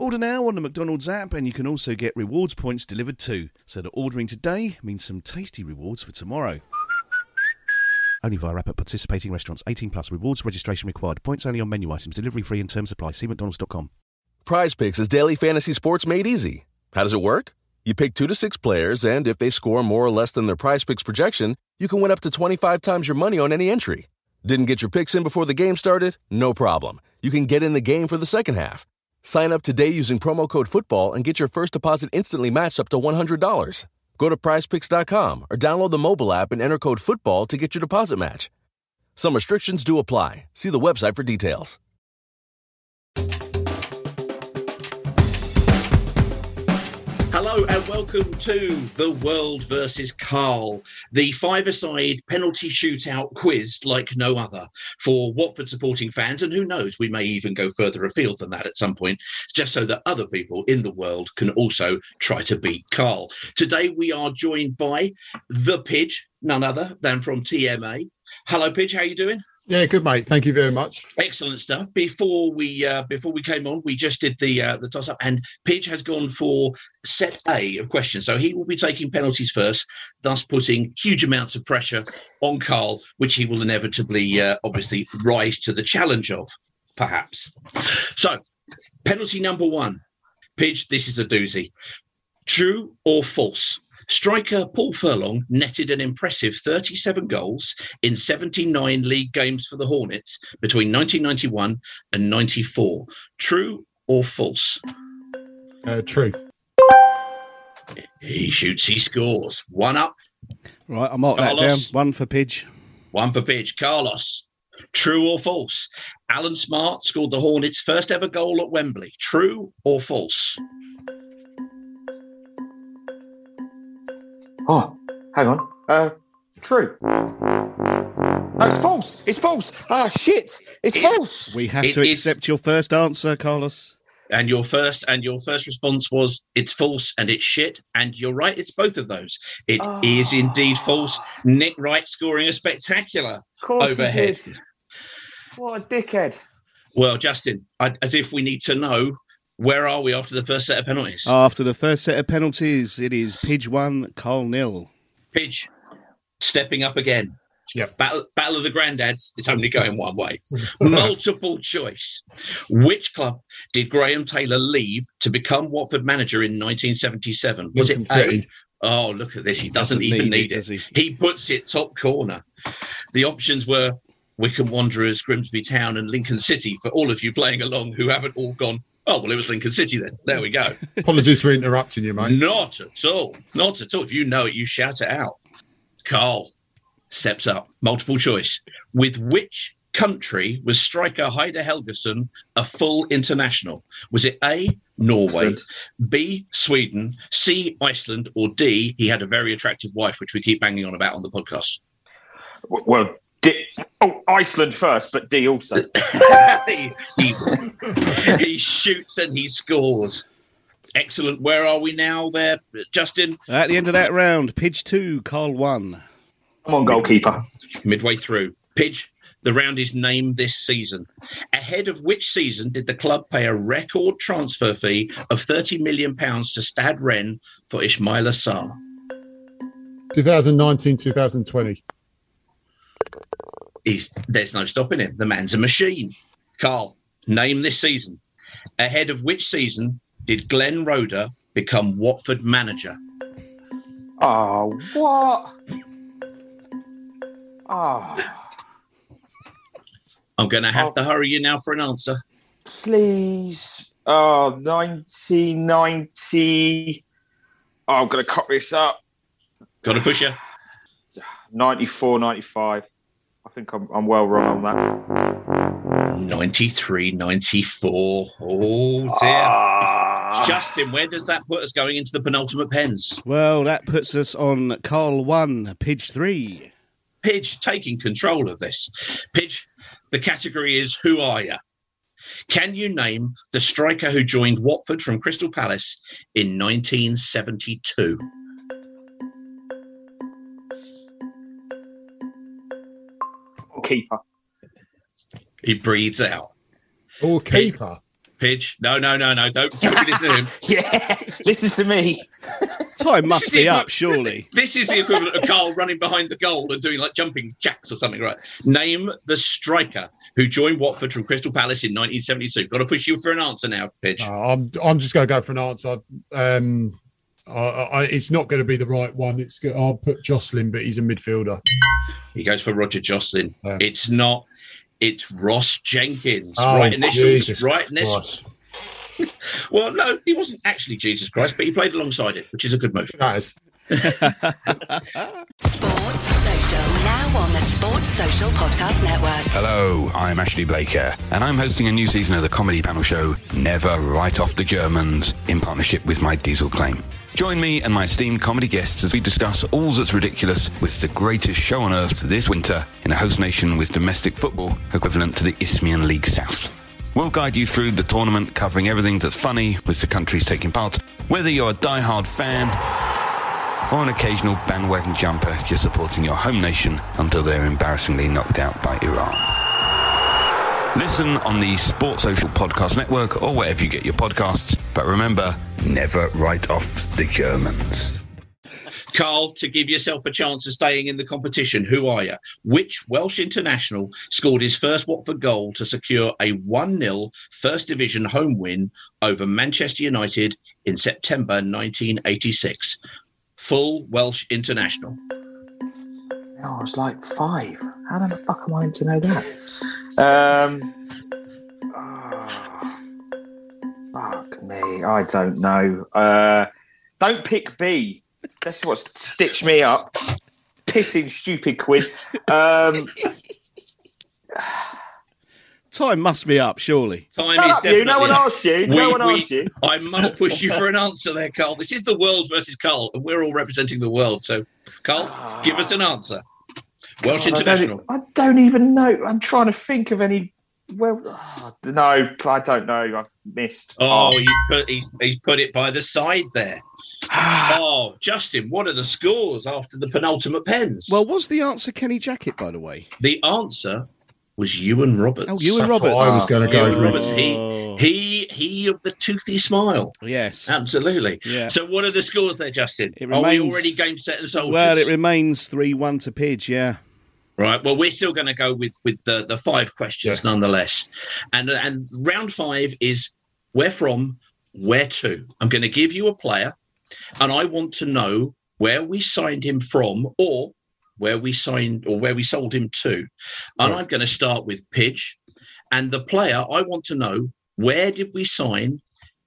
Order now on the McDonald's app, and you can also get rewards points delivered too. So that ordering today means some tasty rewards for tomorrow. Only via app at participating restaurants. 18 plus. Rewards registration required. Points only on menu items. Delivery free and terms apply. See mcdonalds.com. Prize Picks is daily fantasy sports made easy. How does it work? You pick two to six players, and if they score more or less than their Prize Picks projection, you can win up to 25 times your money on any entry. Didn't get your picks in before the game started? No problem. You can get in the game for the second half. Sign up today using promo code FOOTBALL and get your first deposit instantly matched up to $100. Go to prizepicks.com or download the mobile app and enter code FOOTBALL to get your deposit match. Some restrictions do apply. See the website for details. Hello and welcome to the World versus Carl, the five-a-side penalty shootout quiz like no other for Watford supporting fans, and who knows, we may even go further afield than that at some point, just so that other people in the world can also try to beat Carl. Today we are joined by the Pidge, none other than from TMA. Hello, Pidge. How are you doing? Yeah, good mate. Thank you very much. Excellent stuff. Before we uh, before we came on, we just did the uh, the toss up, and Pidge has gone for set A of questions. So he will be taking penalties first, thus putting huge amounts of pressure on Carl, which he will inevitably, uh, obviously, rise to the challenge of, perhaps. So, penalty number one, Pidge. This is a doozy. True or false? Striker Paul Furlong netted an impressive 37 goals in 79 league games for the Hornets between 1991 and 94. True or false? Uh, true. He shoots, he scores. One up, Right, I'll mark that down. One for Pidge. one for Pidge. Carlos. True or false? Allan Smart scored the Hornets' first ever goal at Wembley. True or false? Oh, hang on. Uh, true. No, it's false. It's false. Ah, shit. It's, false. We have It to is- accept your first answer, Carlos. And your first and your first response was it's false and it's shit. And you're right, it's both of those. It is indeed false. Nick Wright scoring a spectacular Of course he overhead. did. What a dickhead. Well, Justin, I, as if we need to know where are we after the first set of penalties? After the first set of penalties, it is Pidge 1, Carl nil. Pidge stepping up again. Yep. Battle, battle of the granddads. It's only going one way. Multiple choice. Which club did Graham Taylor leave to become Watford manager in 1977? Was Lincoln it A? City. Oh, look at this. He doesn't, Doesn't even need need it, it. he? He puts it top corner. The options were Wycombe Wanderers, Grimsby Town, and Lincoln City for all of you playing along who haven't all gone. Oh, well, it was Lincoln City then. There we go. Apologies for interrupting you, mate. Not at all. Not at all. If you know it, you shout it out. Carl steps up. Multiple choice. With which country was striker Heidar Helguson a full international? Was it A, Norway, B, Sweden, C, Iceland, or D, he had a very attractive wife, which we keep banging on about on the podcast? Well, D- oh, Iceland first, but D also. he, he, he shoots and he scores. Excellent. Where are we now there, Justin? At the end of that round, Pidge 2, Carl 1. Come on, goalkeeper. midway through. Pidge, the round is named this season. Ahead of which season did the club pay a record transfer fee of £30 million to Stade Rennes for Ismaila Sarr? 2019, 2020. He's there's no stopping him. The man's a machine. Carl, name this season. Ahead of which season did Glenn Roeder become Watford manager? Ah, ah. Oh, what? Oh, I'm going to have to hurry you now for an answer. please. Oh, 1990. Oh, I'm going to cut this up. Got to push you. 94, 95. I think I'm, I'm well wrong on that. 93, 94. Oh dear. Ah. Justin, where does that put us going into the penultimate pens? Well, that puts us on Carl 1, Pidge 3. Pidge taking control of this. Pidge, the category is Who Are You? Can you name the striker who joined Watford from Crystal Palace in 1972? Keeper. He breathes out. Or keeper. Pidge, no, no, no, no, don't, don't listen to him. Yeah, listen to me. Time must be up, surely. This is the equivalent of Carl running behind the goal and doing like jumping jacks or something, right? Name the striker who joined Watford from Crystal Palace in 1972. Got to push you for an answer now, Pidge. No, I'm I'm just going to go for an answer. Um, I, I, it's not going to be the right one. It's go- I'll put Joslyn, but he's a midfielder. He goes for Roger Joslyn. Yeah. It's not. It's Ross Jenkins. Oh, right initials. Jesus right initials. Well, no, he wasn't actually Jesus Christ, but he played alongside it, which is a good move. That is. Sports Social. Now on the Sports Social Podcast Network. Hello, I'm Ashley Blaker, and I'm hosting a new season of the comedy panel show Never Write Off the Germans in partnership with my diesel claim. Join me and my esteemed comedy guests as we discuss all that's ridiculous with the greatest show on earth this winter in a host nation with domestic football equivalent to the Isthmian League South. We'll guide you through the tournament, covering everything that's funny with the countries taking part, whether you're a die-hard fan or an occasional bandwagon jumper just supporting your home nation until they're embarrassingly knocked out by Iran. Listen on the Sports Social Podcast Network or wherever you get your podcasts. But remember, never write off the Germans. Carl, to give yourself a chance of staying in the competition, who are you? Which Welsh international scored his first Watford goal to secure a 1 0 First Division home win over Manchester United in September 1986? Full Welsh international. Oh, I was like five. How the fuck am I meant to know that? Um, fuck. I don't know. Uh, don't pick B. That's what stitched me up. Pissing stupid quiz. Um, Time must be up, surely. Time Shut is up, you. No definitely- one asked you. No one asked you. I must push you for an answer there, Carl. This is the world versus Carl, and we're all representing the world. So, Carl, give us an answer. Welsh God, I don't- international. I don't, even know. I'm trying to think of any. Well, oh, no, I don't know. I've missed. Oh, oh. Pass. he's put, he's, he's put it by the side there. Ah. oh, Justin, what are the scores after the penultimate pens? Well, was the answer Kenny Jackett, by the way? the answer was Iwan Roberts. Oh, Iwan That's Roberts. I was ah. going to go Iwan. Roberts. Oh. He, he, he of the toothy smile. Yes. Absolutely. Yeah. So, what are the scores there, Justin? It are we already game set and soldiers? Well, it remains 3 1 to Pidge, yeah. Right. Well, we're still going to go with with the the five questions nonetheless, and and round five is where from, where to. I'm going to give you a player, and I want to know where we signed him from, or where we signed or where we sold him to. And I'm going to start with Pidge, and the player I want to know where did we sign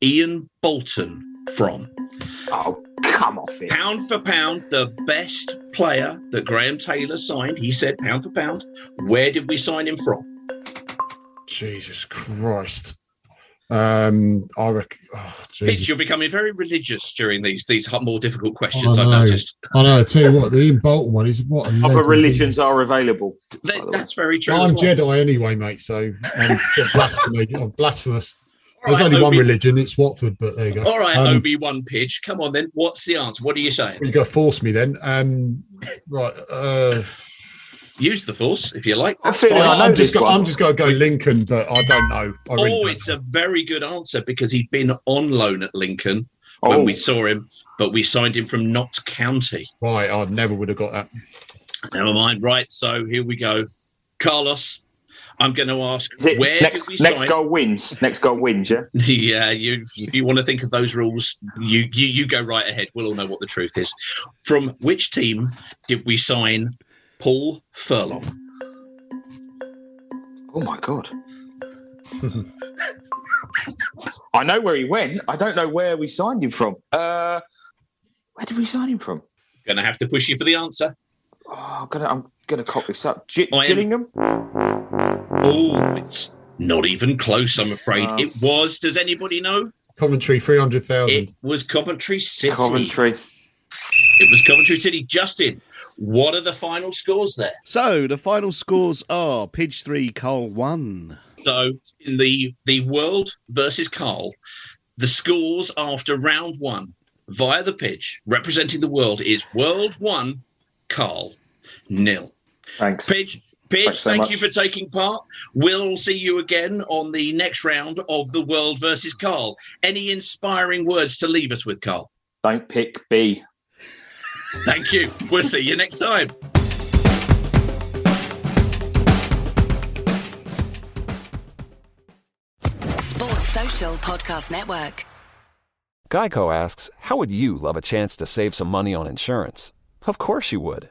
Ian Bolton from? Oh, come off it. Pound for pound, the best player that Graham Taylor signed. He said pound for pound. Where did we sign him from? Jesus Christ. Um, I reckon. Oh, Pidge, Jesus. you're becoming very religious during these these more difficult I questions. I've know. noticed. I know. I tell you what, the Ian Bolton one is what. Other religions are available. That, that's very true. I'm well. Jedi anyway, mate. So um, blasphemy, blasphemous. There's All right, only one religion. It's Watford, but there you go. All right, Um, Obi-Wan Pidge. Come on then. What's the answer? What are you saying? you got to force me then. Um, right. Uh, Use the force if you like. I feel like I I'm, just. this Go. I'm just going to go Lincoln, but I don't know. I really Oh, don't it's know. a very good answer because he'd been on loan at Lincoln when Oh. we saw him, but we signed him from Notts County. Right, I never would have got that. Never mind. Right, so here we go. Carlos, I'm going to ask Is it where next did we next sign? goal wins? Next goal wins, yeah. yeah, you, if you want to think of those rules, you, you you go right ahead. We'll all know what the truth is. From which team did we sign Paul Furlong? Oh my god. I know where he went. I don't know where we signed him from. Uh, where did we sign him from? Going to have to push you for the answer. Oh, I'm gonna I'm gonna cock this up. G- I am- Gillingham. Oh, it's not even close. I'm afraid it was. Does anybody know? Coventry, 300,000. It was Coventry City. Coventry. It was Coventry City. Justin, what are the final scores there? So the final scores are Pidge 3, Carl 1. So in the the world versus Carl, the scores after round one via the pitch representing the world is world one, Carl nil. Thanks. Pidge, Pidge, Thanks so thank much. you for taking part. We'll see you again on the next round of the world versus Carl. Any inspiring words to leave us with, Carl? Don't pick B. Thank you. We'll see you next time. Sports Social Podcast Network. Geico asks, How would you love a chance to save some money on insurance? Of course you would.